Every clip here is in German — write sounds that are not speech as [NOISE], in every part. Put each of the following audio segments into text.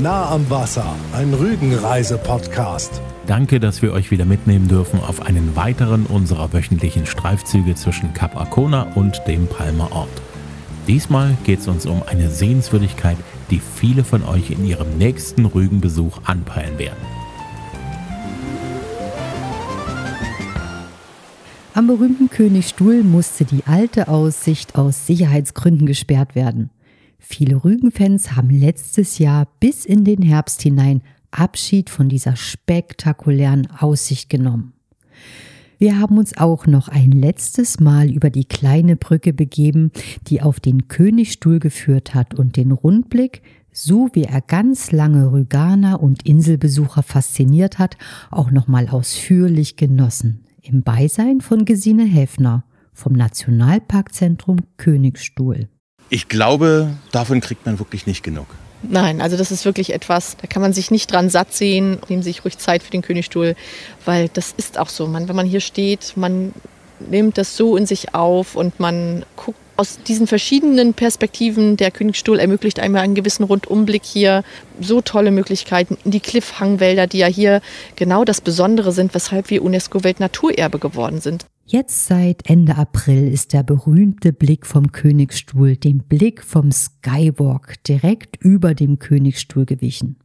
Nah am Wasser, ein Rügenreise-Podcast. Danke, dass wir euch wieder mitnehmen dürfen auf einen weiteren unserer wöchentlichen Streifzüge zwischen Kap Arkona und dem Palmer Ort. Diesmal geht es uns um eine Sehenswürdigkeit, die viele von euch in ihrem nächsten Rügenbesuch anpeilen werden. Am berühmten Königstuhl musste die alte Aussicht aus Sicherheitsgründen gesperrt werden. Viele Rügenfans haben letztes Jahr bis in den Herbst hinein Abschied von dieser spektakulären Aussicht genommen. Wir haben uns auch noch ein letztes Mal über die kleine Brücke begeben, die auf den Königstuhl geführt hat und den Rundblick, so wie er ganz lange Rüganer und Inselbesucher fasziniert hat, auch nochmal ausführlich genossen im Beisein von Gesine Häfner vom Nationalparkzentrum Königstuhl. Ich glaube, davon kriegt man wirklich nicht genug. Nein, also das ist wirklich etwas, da kann man sich nicht dran satt sehen. Nehmen Sie sich ruhig Zeit für den Königstuhl, weil das ist auch so. Man, wenn man hier steht, man nimmt das so in sich auf und man guckt aus diesen verschiedenen Perspektiven. Der Königstuhl ermöglicht einmal einen gewissen Rundumblick hier. So tolle Möglichkeiten in die Cliffhangwälder, die ja hier genau das Besondere sind, weshalb wir UNESCO-Weltnaturerbe geworden sind. Jetzt seit Ende April ist der berühmte Blick vom Königstuhl, dem Blick vom Skywalk, direkt über dem Königstuhl gewichen.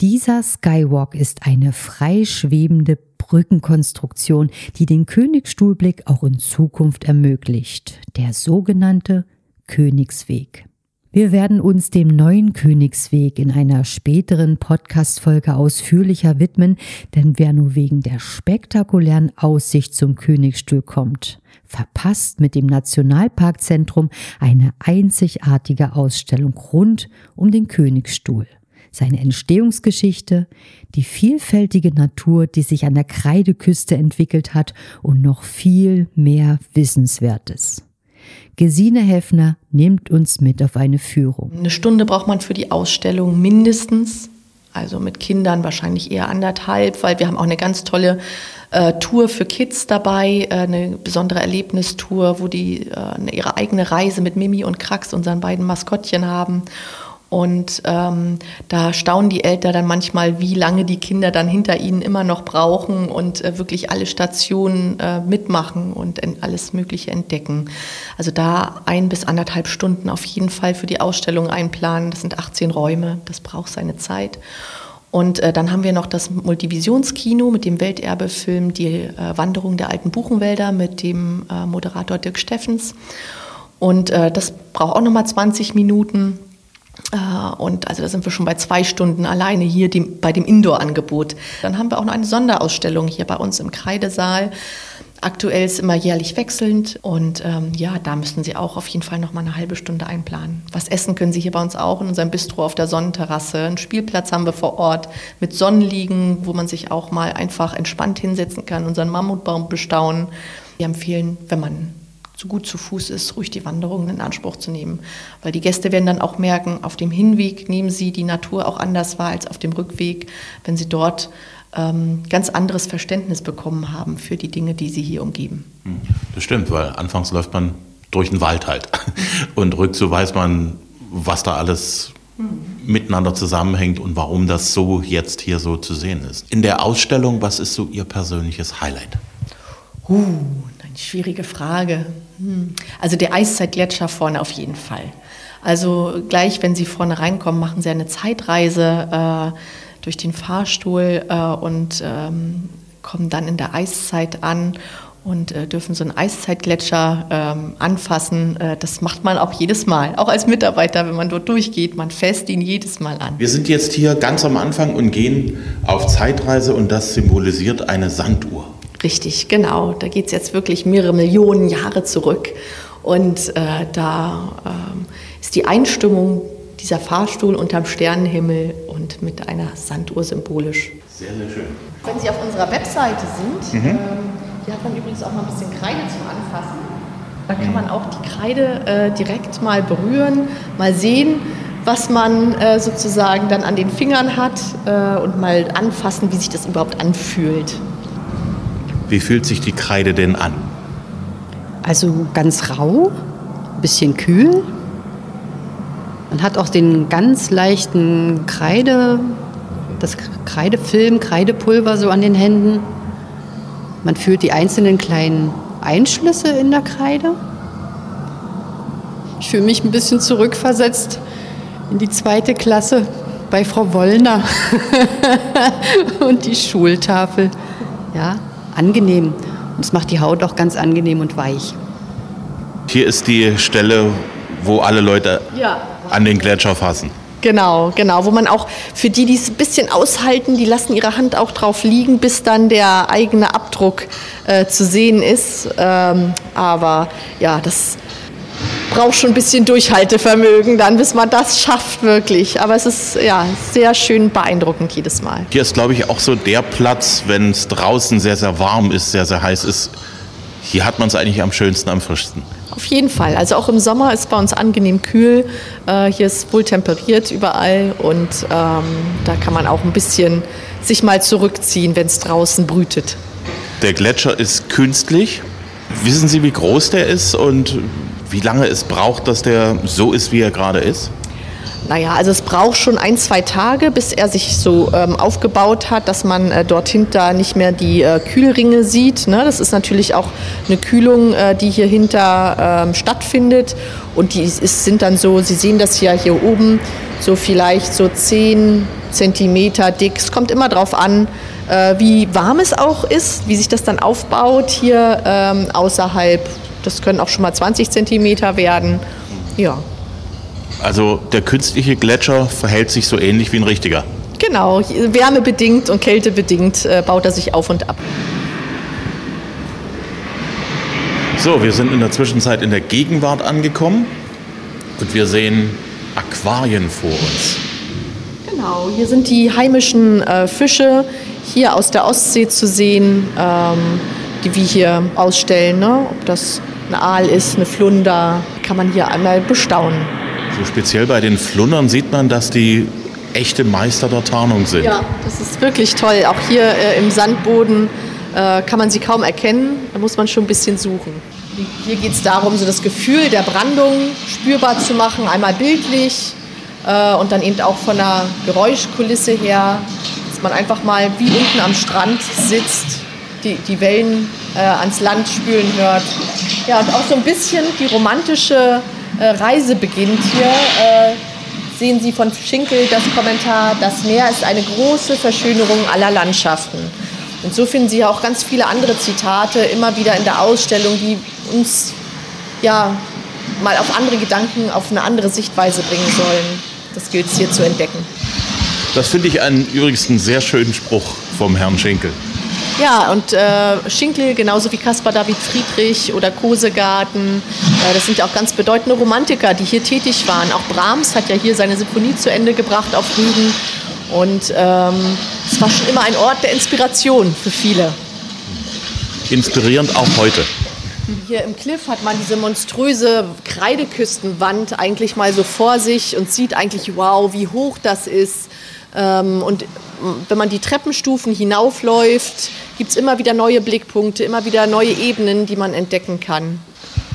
Dieser Skywalk ist eine freischwebende Brückenkonstruktion, die den Königsstuhlblick auch in Zukunft ermöglicht, der sogenannte Königsweg. Wir werden uns dem neuen Königsweg in einer späteren Podcast-Folge ausführlicher widmen, denn wer nur wegen der spektakulären Aussicht zum Königsstuhl kommt, verpasst mit dem Nationalparkzentrum eine einzigartige Ausstellung rund um den Königsstuhl seine Entstehungsgeschichte, die vielfältige Natur, die sich an der Kreideküste entwickelt hat und noch viel mehr Wissenswertes. Gesine Heffner nimmt uns mit auf eine Führung. Eine Stunde braucht man für die Ausstellung mindestens. Also mit Kindern wahrscheinlich eher anderthalb, weil wir haben auch eine ganz tolle äh, Tour für Kids dabei, äh, eine besondere Erlebnistour, wo die äh, ihre eigene Reise mit Mimi und Krax, unseren beiden Maskottchen, haben. Und ähm, da staunen die Eltern dann manchmal, wie lange die Kinder dann hinter ihnen immer noch brauchen und äh, wirklich alle Stationen äh, mitmachen und alles Mögliche entdecken. Also da ein bis anderthalb Stunden auf jeden Fall für die Ausstellung einplanen. Das sind 18 Räume, das braucht seine Zeit. Und äh, dann haben wir noch das Multivisionskino mit dem Welterbefilm Die äh, Wanderung der alten Buchenwälder mit dem äh, Moderator Dirk Steffens. Und äh, das braucht auch nochmal 20 Minuten. Äh, und also da sind wir schon bei zwei Stunden alleine hier dem, bei dem Indoor-Angebot. Dann haben wir auch noch eine Sonderausstellung hier bei uns im Kreidesaal. Aktuell ist immer jährlich wechselnd und ähm, ja, da müssen Sie auch auf jeden Fall noch mal eine halbe Stunde einplanen. Was essen können Sie hier bei uns auch in unserem Bistro auf der Sonnenterrasse. Einen Spielplatz haben wir vor Ort mit Sonnenliegen, wo man sich auch mal einfach entspannt hinsetzen kann, unseren Mammutbaum bestaunen. Wir empfehlen, wenn man zu gut zu Fuß ist, ruhig die Wanderungen in Anspruch zu nehmen. Weil die Gäste werden dann auch merken, auf dem Hinweg nehmen sie die Natur auch anders wahr als auf dem Rückweg, wenn sie dort ähm, ganz anderes Verständnis bekommen haben für die Dinge, die sie hier umgeben. Hm, das stimmt, weil anfangs läuft man durch den Wald halt. [LAUGHS] Und rückzu weiß man, was da alles miteinander zusammenhängt und warum das so jetzt hier so zu sehen ist. In der Ausstellung, was ist so Ihr persönliches Highlight? Uh, eine schwierige Frage. Also der Eiszeitgletscher vorne auf jeden Fall. Also gleich, wenn Sie vorne reinkommen, machen Sie eine Zeitreise äh, durch den Fahrstuhl äh, und ähm, kommen dann in der Eiszeit an und äh, dürfen so einen Eiszeitgletscher ähm, anfassen. Äh, das macht man auch jedes Mal, auch als Mitarbeiter, wenn man dort durchgeht. Man fässt ihn jedes Mal an. Wir sind jetzt hier ganz am Anfang und gehen auf Zeitreise und das symbolisiert eine Sanduhr. Richtig, genau. Da geht es jetzt wirklich mehrere Millionen Jahre zurück. Und äh, da äh, ist die Einstimmung dieser Fahrstuhl unterm Sternenhimmel und mit einer Sanduhr symbolisch. Sehr, sehr schön. Wenn Sie auf unserer Webseite sind, mhm. ähm, hier hat man übrigens auch mal ein bisschen Kreide zum Anfassen. Da kann man auch die Kreide äh, direkt mal berühren, mal sehen, was man äh, sozusagen dann an den Fingern hat äh, und mal anfassen, wie sich das überhaupt anfühlt. Wie fühlt sich die Kreide denn an? Also ganz rau, ein bisschen kühl. Man hat auch den ganz leichten Kreide, das Kreidefilm, Kreidepulver so an den Händen. Man fühlt die einzelnen kleinen Einschlüsse in der Kreide. Ich fühle mich ein bisschen zurückversetzt in die zweite Klasse bei Frau Wollner [LAUGHS] und die Schultafel. Ja, angenehm. Und es macht die Haut auch ganz angenehm und weich. Hier ist die Stelle, wo alle Leute Ja. an den Gletscher fassen. Genau, genau, wo man auch für die, die es ein bisschen aushalten, die lassen ihre Hand auch drauf liegen, bis dann der eigene Abdruck äh, zu sehen ist. Ähm, aber ja, das braucht schon ein bisschen Durchhaltevermögen dann, bis man das schafft wirklich. Aber es ist ja sehr schön beeindruckend jedes Mal. Hier ist, glaube ich, auch so der Platz, wenn es draußen sehr, sehr warm ist, sehr, sehr heiß ist. Hier hat man es eigentlich am schönsten, am frischsten. Auf jeden Fall. Also auch im Sommer ist bei uns angenehm kühl. Äh, hier ist wohl temperiert überall und ähm, da kann man auch ein bisschen sich mal zurückziehen, wenn es draußen brütet. Der Gletscher ist künstlich. Wissen Sie, wie groß der ist und wie lange es braucht, dass der so ist, wie er gerade ist? Naja, also es braucht schon ein, zwei Tage, bis er sich so ähm, aufgebaut hat, dass man äh, dort hinter nicht mehr die äh, Kühlringe sieht. Ne? Das ist natürlich auch eine Kühlung, äh, die hier hinter ähm, stattfindet. Und die ist, sind dann so, Sie sehen das ja hier oben, so vielleicht so 10 Zentimeter dick. Es kommt immer darauf an, äh, wie warm es auch ist, wie sich das dann aufbaut hier ähm, außerhalb. Das können auch schon mal 20 Zentimeter werden. Ja. Also der künstliche Gletscher verhält sich so ähnlich wie ein richtiger. Genau, wärmebedingt und kältebedingt äh, baut er sich auf und ab. So, wir sind in der Zwischenzeit in der Gegenwart angekommen und wir sehen Aquarien vor uns. Genau, hier sind die heimischen äh, Fische hier aus der Ostsee zu sehen, ähm, die wir hier ausstellen. Ne? Ob das ein Aal ist, eine Flunder, kann man hier einmal bestaunen. So speziell bei den Flundern sieht man, dass die echte Meister der Tarnung sind. Ja, das ist wirklich toll. Auch hier äh, im Sandboden äh, kann man sie kaum erkennen. Da muss man schon ein bisschen suchen. Hier geht es darum, so das Gefühl der Brandung spürbar zu machen, einmal bildlich äh, und dann eben auch von der Geräuschkulisse her, dass man einfach mal wie unten am Strand sitzt, die, die Wellen äh, ans Land spülen hört. Ja, und auch so ein bisschen die romantische äh, Reise beginnt hier. Äh, sehen Sie von Schinkel das Kommentar, das Meer ist eine große Verschönerung aller Landschaften. Und so finden Sie auch ganz viele andere Zitate immer wieder in der Ausstellung, die uns ja mal auf andere Gedanken, auf eine andere Sichtweise bringen sollen. Das gilt es hier zu entdecken. Das finde ich einen übrigens einen sehr schönen Spruch vom Herrn Schinkel. Ja, und äh, Schinkel, genauso wie Caspar David Friedrich oder Kosegarten, äh, das sind ja auch ganz bedeutende Romantiker, die hier tätig waren. Auch Brahms hat ja hier seine Symphonie zu Ende gebracht auf Rügen. Und ähm, es war schon immer ein Ort der Inspiration für viele. Inspirierend auch heute. Hier im Cliff hat man diese monströse Kreideküstenwand eigentlich mal so vor sich und sieht eigentlich, wow, wie hoch das ist. Ähm, und wenn man die Treppenstufen hinaufläuft, gibt es immer wieder neue Blickpunkte, immer wieder neue Ebenen, die man entdecken kann.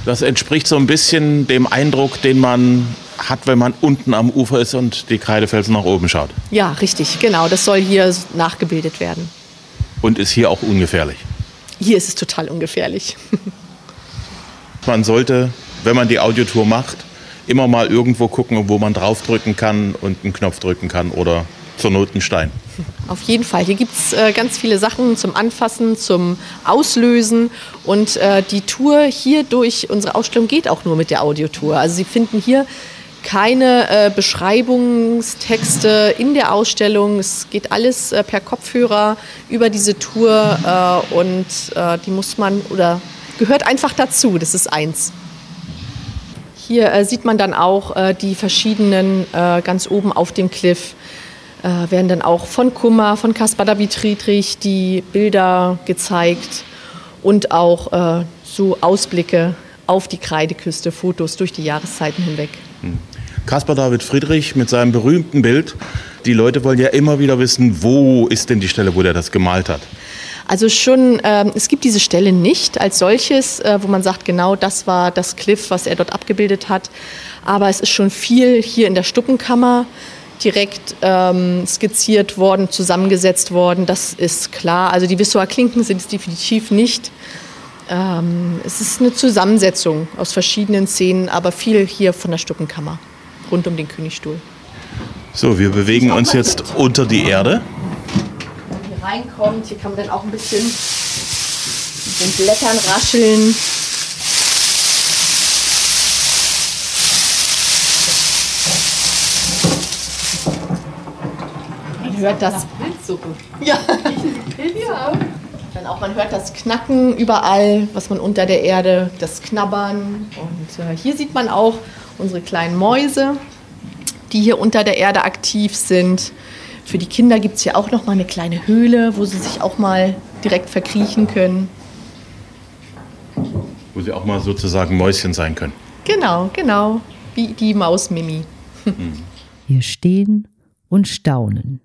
Das entspricht so ein bisschen dem Eindruck, den man hat, wenn man unten am Ufer ist und die Kreidefelsen nach oben schaut. Ja, richtig, genau. Das soll hier nachgebildet werden. Und ist hier auch ungefährlich. Hier ist es total ungefährlich. [LAUGHS] Man sollte, wenn man die Audiotour macht, immer mal irgendwo gucken, wo man draufdrücken kann und einen Knopf drücken kann oder zur Not einen Stein. Auf jeden Fall. Hier gibt es äh, ganz viele Sachen zum Anfassen, zum Auslösen. Und äh, die Tour hier durch unsere Ausstellung geht auch nur mit der Audiotour. Also Sie finden hier keine äh, Beschreibungstexte in der Ausstellung. Es geht alles äh, per Kopfhörer über diese Tour äh, und äh, die muss man oder gehört einfach dazu. Das ist eins. Hier sieht man dann auch die verschiedenen ganz oben auf dem Cliff äh, werden dann auch von Kummer, von Caspar David Friedrich die Bilder gezeigt und auch äh, so Ausblicke auf die Kreideküste, Fotos durch die Jahreszeiten hinweg. Caspar David Friedrich mit seinem berühmten Bild. Die Leute wollen ja immer wieder wissen, wo ist denn die Stelle, wo der das gemalt hat. Also schon, ähm, es gibt diese Stelle nicht als solches, äh, wo man sagt, genau das war das Cliff, was er dort abgebildet hat. aber es ist schon viel hier in der Stuppenkammer direkt ähm, skizziert worden, zusammengesetzt worden. Das ist klar. Also die Visual-Klinken sind es definitiv nicht. Ähm, es ist eine Zusammensetzung aus verschiedenen Szenen, aber viel hier von der Stuppenkammer rund um den Königstuhl. So, wir bewegen uns jetzt unter die Erde. Wenn man hier reinkommt, hier kann man dann auch ein bisschen mit den Blättern rascheln. Hört das. Ja. ja. Dann auch, man hört das Knacken überall, was man unter der Erde, das Knabbern. Und äh, hier sieht man auch unsere kleinen Mäuse, die hier unter der Erde aktiv sind. Für die Kinder gibt es hier auch noch mal eine kleine Höhle, wo sie sich auch mal direkt verkriechen können. Wo sie auch mal sozusagen Mäuschen sein können. Genau, genau. Wie die Maus Mimi. Wir stehen und staunen,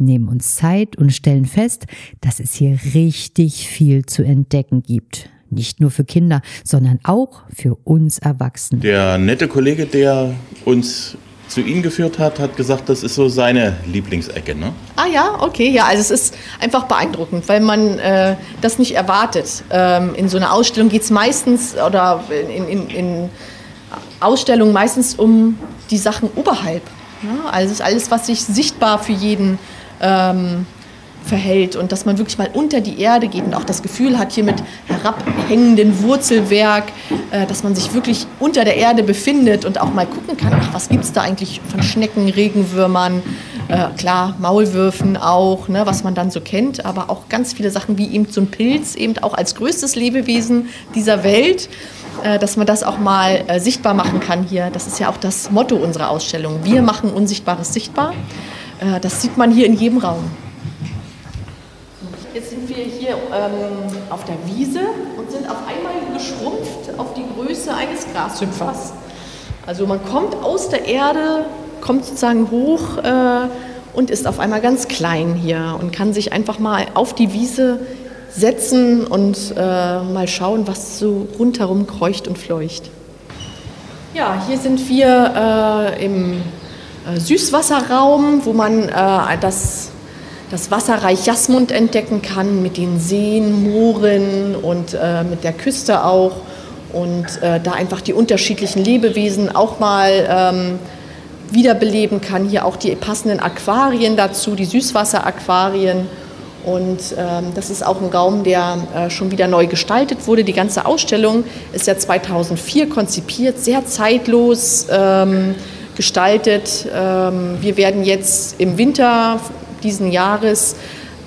nehmen uns Zeit und stellen fest, dass es hier richtig viel zu entdecken gibt. Nicht nur für Kinder, sondern auch für uns Erwachsene. Der nette Kollege, der uns zu Ihnen geführt hat, hat gesagt, das ist so seine Lieblingsecke. Ne? Ah ja, okay, ja, also es ist einfach beeindruckend, weil man äh, das nicht erwartet. Ähm, in so einer Ausstellung geht es meistens oder in, in, in Ausstellungen meistens um die Sachen oberhalb. Ja? Also es ist alles, was sich sichtbar für jeden ähm, verhält und dass man wirklich mal unter die Erde geht und auch das Gefühl hat, hier mit herabhängendem Wurzelwerk, äh, dass man sich wirklich unter der Erde befindet und auch mal gucken kann, ach, was gibt es da eigentlich von Schnecken, Regenwürmern, äh, klar, Maulwürfen auch, ne, was man dann so kennt, aber auch ganz viele Sachen wie eben so ein Pilz, eben auch als größtes Lebewesen dieser Welt äh, dass man das auch mal äh, sichtbar machen kann hier. Das ist ja auch das Motto unserer Ausstellung. Wir machen Unsichtbares sichtbar. Äh, das sieht man hier in jedem Raum. Jetzt sind wir hier ähm, auf der Wiese und sind auf einmal geschrumpft auf die Größe eines Grashüpfers. Also man kommt aus der Erde, kommt sozusagen hoch äh, und ist auf einmal ganz klein hier und kann sich einfach mal auf die Wiese setzen und äh, mal schauen, was so rundherum kreucht und fleucht. Ja, hier sind wir äh, im Süßwasserraum, wo man äh, das das Wasserreich Jasmund entdecken kann mit den Seen, Mooren und äh, mit der Küste auch. Und äh, da einfach die unterschiedlichen Lebewesen auch mal ähm, wiederbeleben kann. Hier auch die passenden Aquarien dazu, die Süßwasseraquarien. Und ähm, das ist auch ein Raum, der äh, schon wieder neu gestaltet wurde. Die ganze Ausstellung ist ja 2004 konzipiert, sehr zeitlos ähm, gestaltet. Ähm, wir werden jetzt im Winter diesen Jahres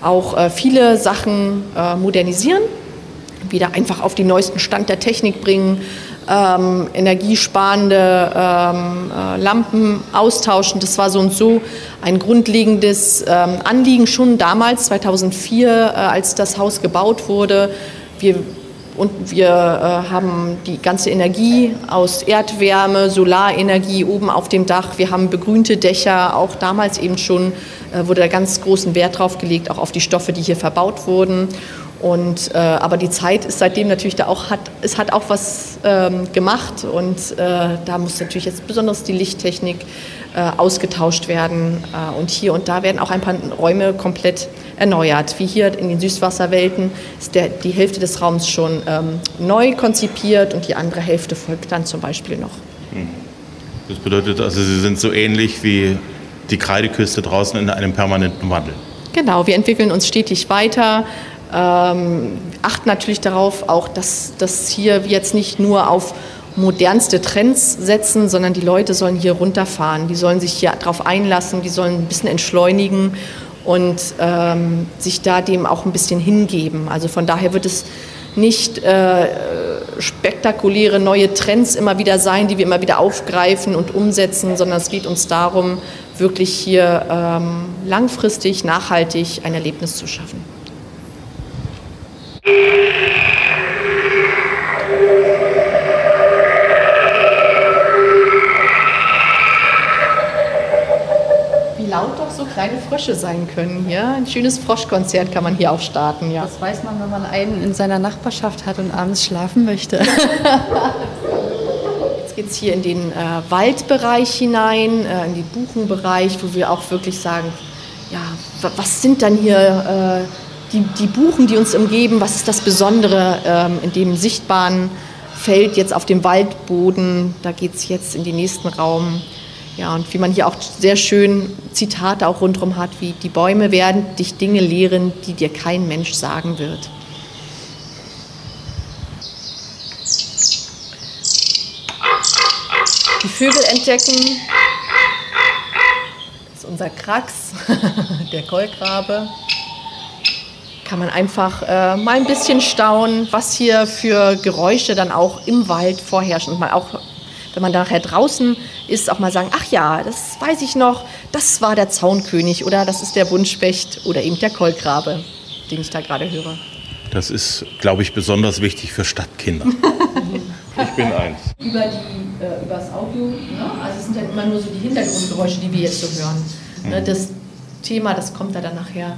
auch äh, viele Sachen äh, modernisieren, wieder einfach auf den neuesten Stand der Technik bringen, ähm, energiesparende ähm, äh, Lampen austauschen. Das war so und so ein grundlegendes Anliegen schon damals, 2004, äh, als das Haus gebaut wurde. Wir und wir äh, haben die ganze Energie aus Erdwärme, Solarenergie oben auf dem Dach. Wir haben begrünte Dächer, auch damals eben schon äh, wurde da ganz großen Wert drauf gelegt, auch auf die Stoffe, die hier verbaut wurden. Und, äh, aber die Zeit ist seitdem natürlich da auch, hat, es hat auch was ähm, gemacht und äh, da muss natürlich jetzt besonders die Lichttechnik äh, ausgetauscht werden. Äh, und hier und da werden auch ein paar Räume komplett erneuert. Wie hier in den Süßwasserwelten ist der, die Hälfte des Raums schon ähm, neu konzipiert und die andere Hälfte folgt dann zum Beispiel noch. Hm. Das bedeutet also, Sie sind so ähnlich wie die Kreideküste draußen in einem permanenten Wandel. Genau, wir entwickeln uns stetig weiter. Ähm, achten natürlich darauf, auch dass, dass hier jetzt nicht nur auf modernste Trends setzen, sondern die Leute sollen hier runterfahren. Die sollen sich hier darauf einlassen, die sollen ein bisschen entschleunigen und ähm, sich da dem auch ein bisschen hingeben. Also von daher wird es nicht äh, spektakuläre neue Trends immer wieder sein, die wir immer wieder aufgreifen und umsetzen, sondern es geht uns darum, wirklich hier ähm, langfristig, nachhaltig ein Erlebnis zu schaffen. Laut doch so kleine Frösche sein können hier. Ein schönes Froschkonzert kann man hier auch starten, ja. Das weiß man, wenn man einen in seiner Nachbarschaft hat und abends schlafen möchte. [LAUGHS] [LAUGHS] Jetzt geht es hier in den äh, Waldbereich hinein, äh, in den Buchenbereich, wo wir auch wirklich sagen, ja, was sind dann hier äh, die, die Buchen, die uns umgeben, was ist das Besondere ähm, in dem sichtbaren Feld jetzt auf dem Waldboden, da geht es jetzt in den nächsten Raum. Ja, und wie man hier auch sehr schön Zitate auch rundherum hat, wie die Bäume werden dich Dinge lehren, die dir kein Mensch sagen wird. Die Vögel entdecken. Das ist unser Krax, [LAUGHS] der Kolkrabe. Kann man einfach äh, mal ein bisschen staunen, was hier für Geräusche dann auch im Wald vorherrschen. Und mal auch, wenn man nachher draußen ist, auch mal sagen, ach ja, das weiß ich noch, das war der Zaunkönig oder das ist der Buntspecht oder eben der Kolkrabe, den ich da gerade höre. Das ist, glaube ich, besonders wichtig für Stadtkinder. [LAUGHS] ich bin eins. Über, die, äh, über das Audio, ne? also es sind ja immer nur so die Hintergrundgeräusche, die wir jetzt so hören. Ne? Mhm. Das Thema, das kommt da dann nachher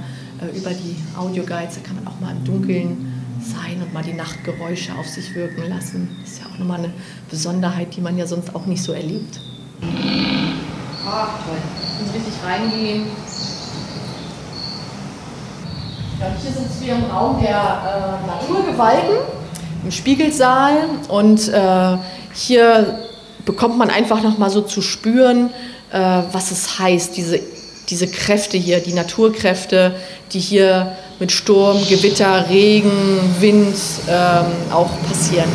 über die Audioguides, da kann man auch mal im Dunkeln sein und mal die Nachtgeräusche auf sich wirken lassen. Das ist ja auch nochmal eine Besonderheit, die man ja sonst auch nicht so erlebt. Ach, toll. Können richtig reingehen. Ja, hier sind wir im Raum der äh, Naturgewalten, im Spiegelsaal. Und äh, hier bekommt man einfach noch mal so zu spüren, äh, was es heißt, diese, diese Kräfte hier, die Naturkräfte, die hier mit Sturm, Gewitter, Regen, Wind ähm, auch passieren.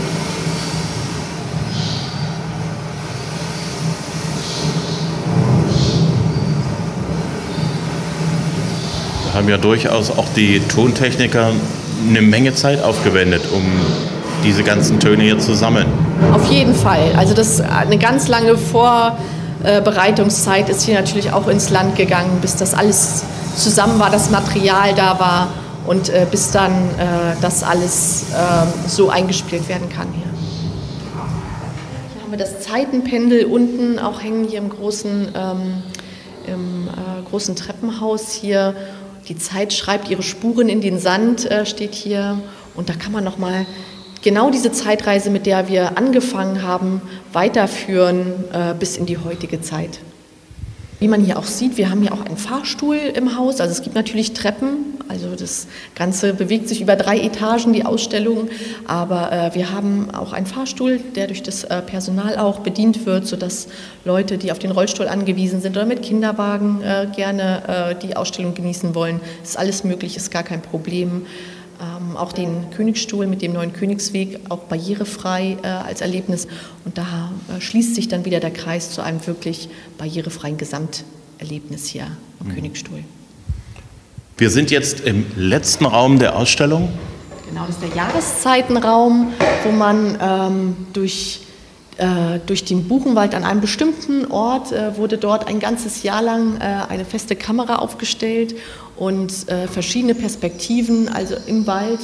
haben ja durchaus auch die Tontechniker eine Menge Zeit aufgewendet, um diese ganzen Töne hier zu sammeln. Auf jeden Fall. Also das eine ganz lange Vorbereitungszeit ist hier natürlich auch ins Land gegangen, bis das alles zusammen war, das Material da war und äh, bis dann äh, das alles äh, so eingespielt werden kann hier. Hier haben wir das Zeitenpendel unten auch hängen hier im großen, ähm, im, äh, großen Treppenhaus hier die Zeit schreibt ihre Spuren in den Sand, äh, steht hier. Und da kann man nochmal genau diese Zeitreise, mit der wir angefangen haben, weiterführen äh, bis in die heutige Zeit. Wie man hier auch sieht, wir haben hier auch einen Fahrstuhl im Haus. Also es gibt natürlich Treppen. Also das Ganze bewegt sich über drei Etagen, die Ausstellung. Aber äh, wir haben auch einen Fahrstuhl, der durch das äh, Personal auch bedient wird, sodass Leute, die auf den Rollstuhl angewiesen sind oder mit Kinderwagen äh, gerne äh, die Ausstellung genießen wollen, ist alles möglich, ist gar kein Problem. Ähm, auch den Königsstuhl mit dem neuen Königsweg auch barrierefrei äh, als Erlebnis. Und da äh, schließt sich dann wieder der Kreis zu einem wirklich barrierefreien Gesamterlebnis hier am mhm. Königsstuhl. Wir sind jetzt im letzten Raum der Ausstellung. Genau, das ist der Jahreszeitenraum, wo man ähm, durch äh, durch den Buchenwald an einem bestimmten Ort äh, wurde dort ein ganzes Jahr lang äh, eine feste Kamera aufgestellt und verschiedene Perspektiven, also im Wald,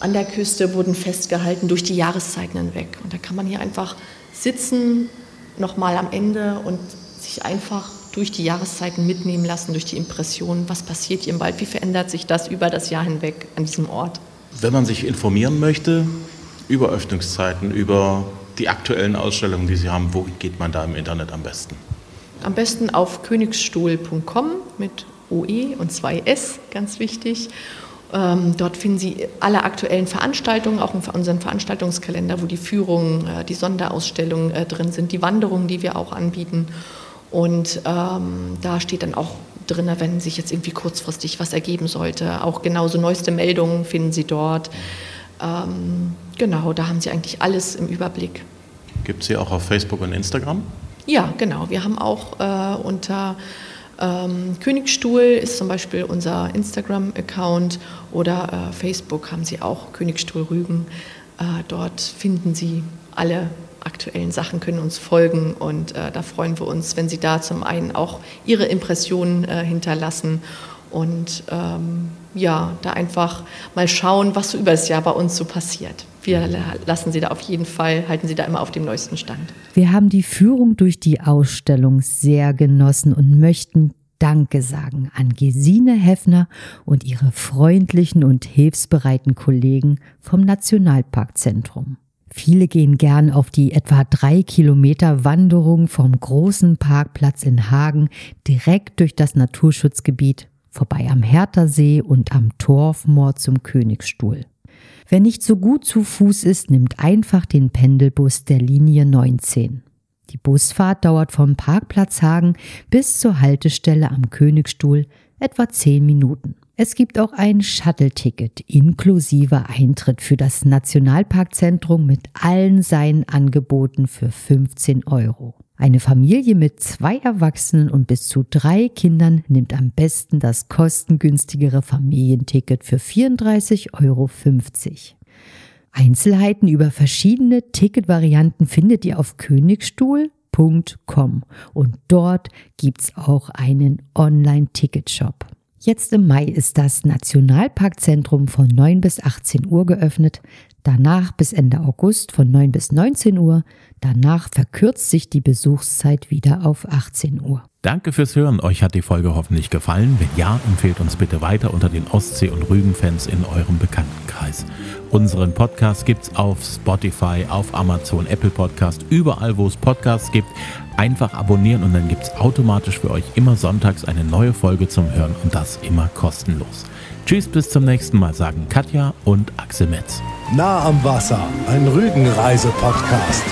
an der Küste, wurden festgehalten durch die Jahreszeiten hinweg. Und da kann man hier einfach sitzen, nochmal am Ende und sich einfach durch die Jahreszeiten mitnehmen lassen, durch die Impressionen, was passiert hier im Wald, wie verändert sich das über das Jahr hinweg an diesem Ort. Wenn man sich informieren möchte über Öffnungszeiten, über die aktuellen Ausstellungen, die Sie haben, wo geht man da im Internet am besten? Am besten auf königsstuhl.com mit OE und 2S, ganz wichtig. Ähm, dort finden Sie alle aktuellen Veranstaltungen, auch in unserem Veranstaltungskalender, wo die Führungen, äh, die Sonderausstellungen äh, drin sind, die Wanderungen, die wir auch anbieten. Und ähm, da steht dann auch drin, wenn sich jetzt irgendwie kurzfristig was ergeben sollte. Auch genauso neueste Meldungen finden Sie dort. Ähm, genau, da haben Sie eigentlich alles im Überblick. Gibt es sie auch auf Facebook und Instagram? Ja, genau. Wir haben auch äh, unter ähm, Königstuhl ist zum Beispiel unser Instagram-Account oder äh, Facebook haben Sie auch Königstuhl Rügen. Äh, dort finden Sie alle aktuellen Sachen, können uns folgen und äh, da freuen wir uns, wenn Sie da zum einen auch Ihre Impressionen äh, hinterlassen und ähm, ja, da einfach mal schauen, was so über das Jahr bei uns so passiert. Wir lassen Sie da auf jeden Fall, halten Sie da immer auf dem neuesten Stand. Wir haben die Führung durch die Ausstellung sehr genossen und möchten Danke sagen an Gesine Heffner und ihre freundlichen und hilfsbereiten Kollegen vom Nationalparkzentrum. Viele gehen gern auf die etwa drei Kilometer Wanderung vom großen Parkplatz in Hagen direkt durch das Naturschutzgebiet, vorbei am Herthersee und am Torfmoor zum Königsstuhl. Wer nicht so gut zu Fuß ist, nimmt einfach den Pendelbus der Linie 19. Die Busfahrt dauert vom Parkplatz Hagen bis zur Haltestelle am Königsstuhl etwa zehn Minuten. Es gibt auch ein Shuttle-Ticket inklusive Eintritt für das Nationalparkzentrum mit allen seinen Angeboten für 15 Euro. Eine Familie mit zwei Erwachsenen und bis zu drei Kindern nimmt am besten das kostengünstigere Familienticket für 34,50 Euro. Einzelheiten über verschiedene Ticketvarianten findet ihr auf königstuhl.com und dort gibt's auch einen Online-Ticketshop. Jetzt im Mai ist das Nationalparkzentrum von 9 bis 18 Uhr geöffnet, danach bis Ende August von 9 bis 19 Uhr, danach verkürzt sich die Besuchszeit wieder auf 18 Uhr. Danke fürs Hören. Euch hat die Folge hoffentlich gefallen. Wenn ja, empfehlt uns bitte weiter unter den Ostsee- und Rügen-Fans in eurem Bekanntenkreis. Unseren Podcast gibt's auf Spotify, auf Amazon, Apple Podcast, überall wo es Podcasts gibt. Einfach abonnieren und dann gibt's automatisch für euch immer sonntags eine neue Folge zum Hören und das immer kostenlos. Tschüss, bis zum nächsten Mal, sagen Katja und Axel Metz. Nah am Wasser, ein Rügenreise-Podcast.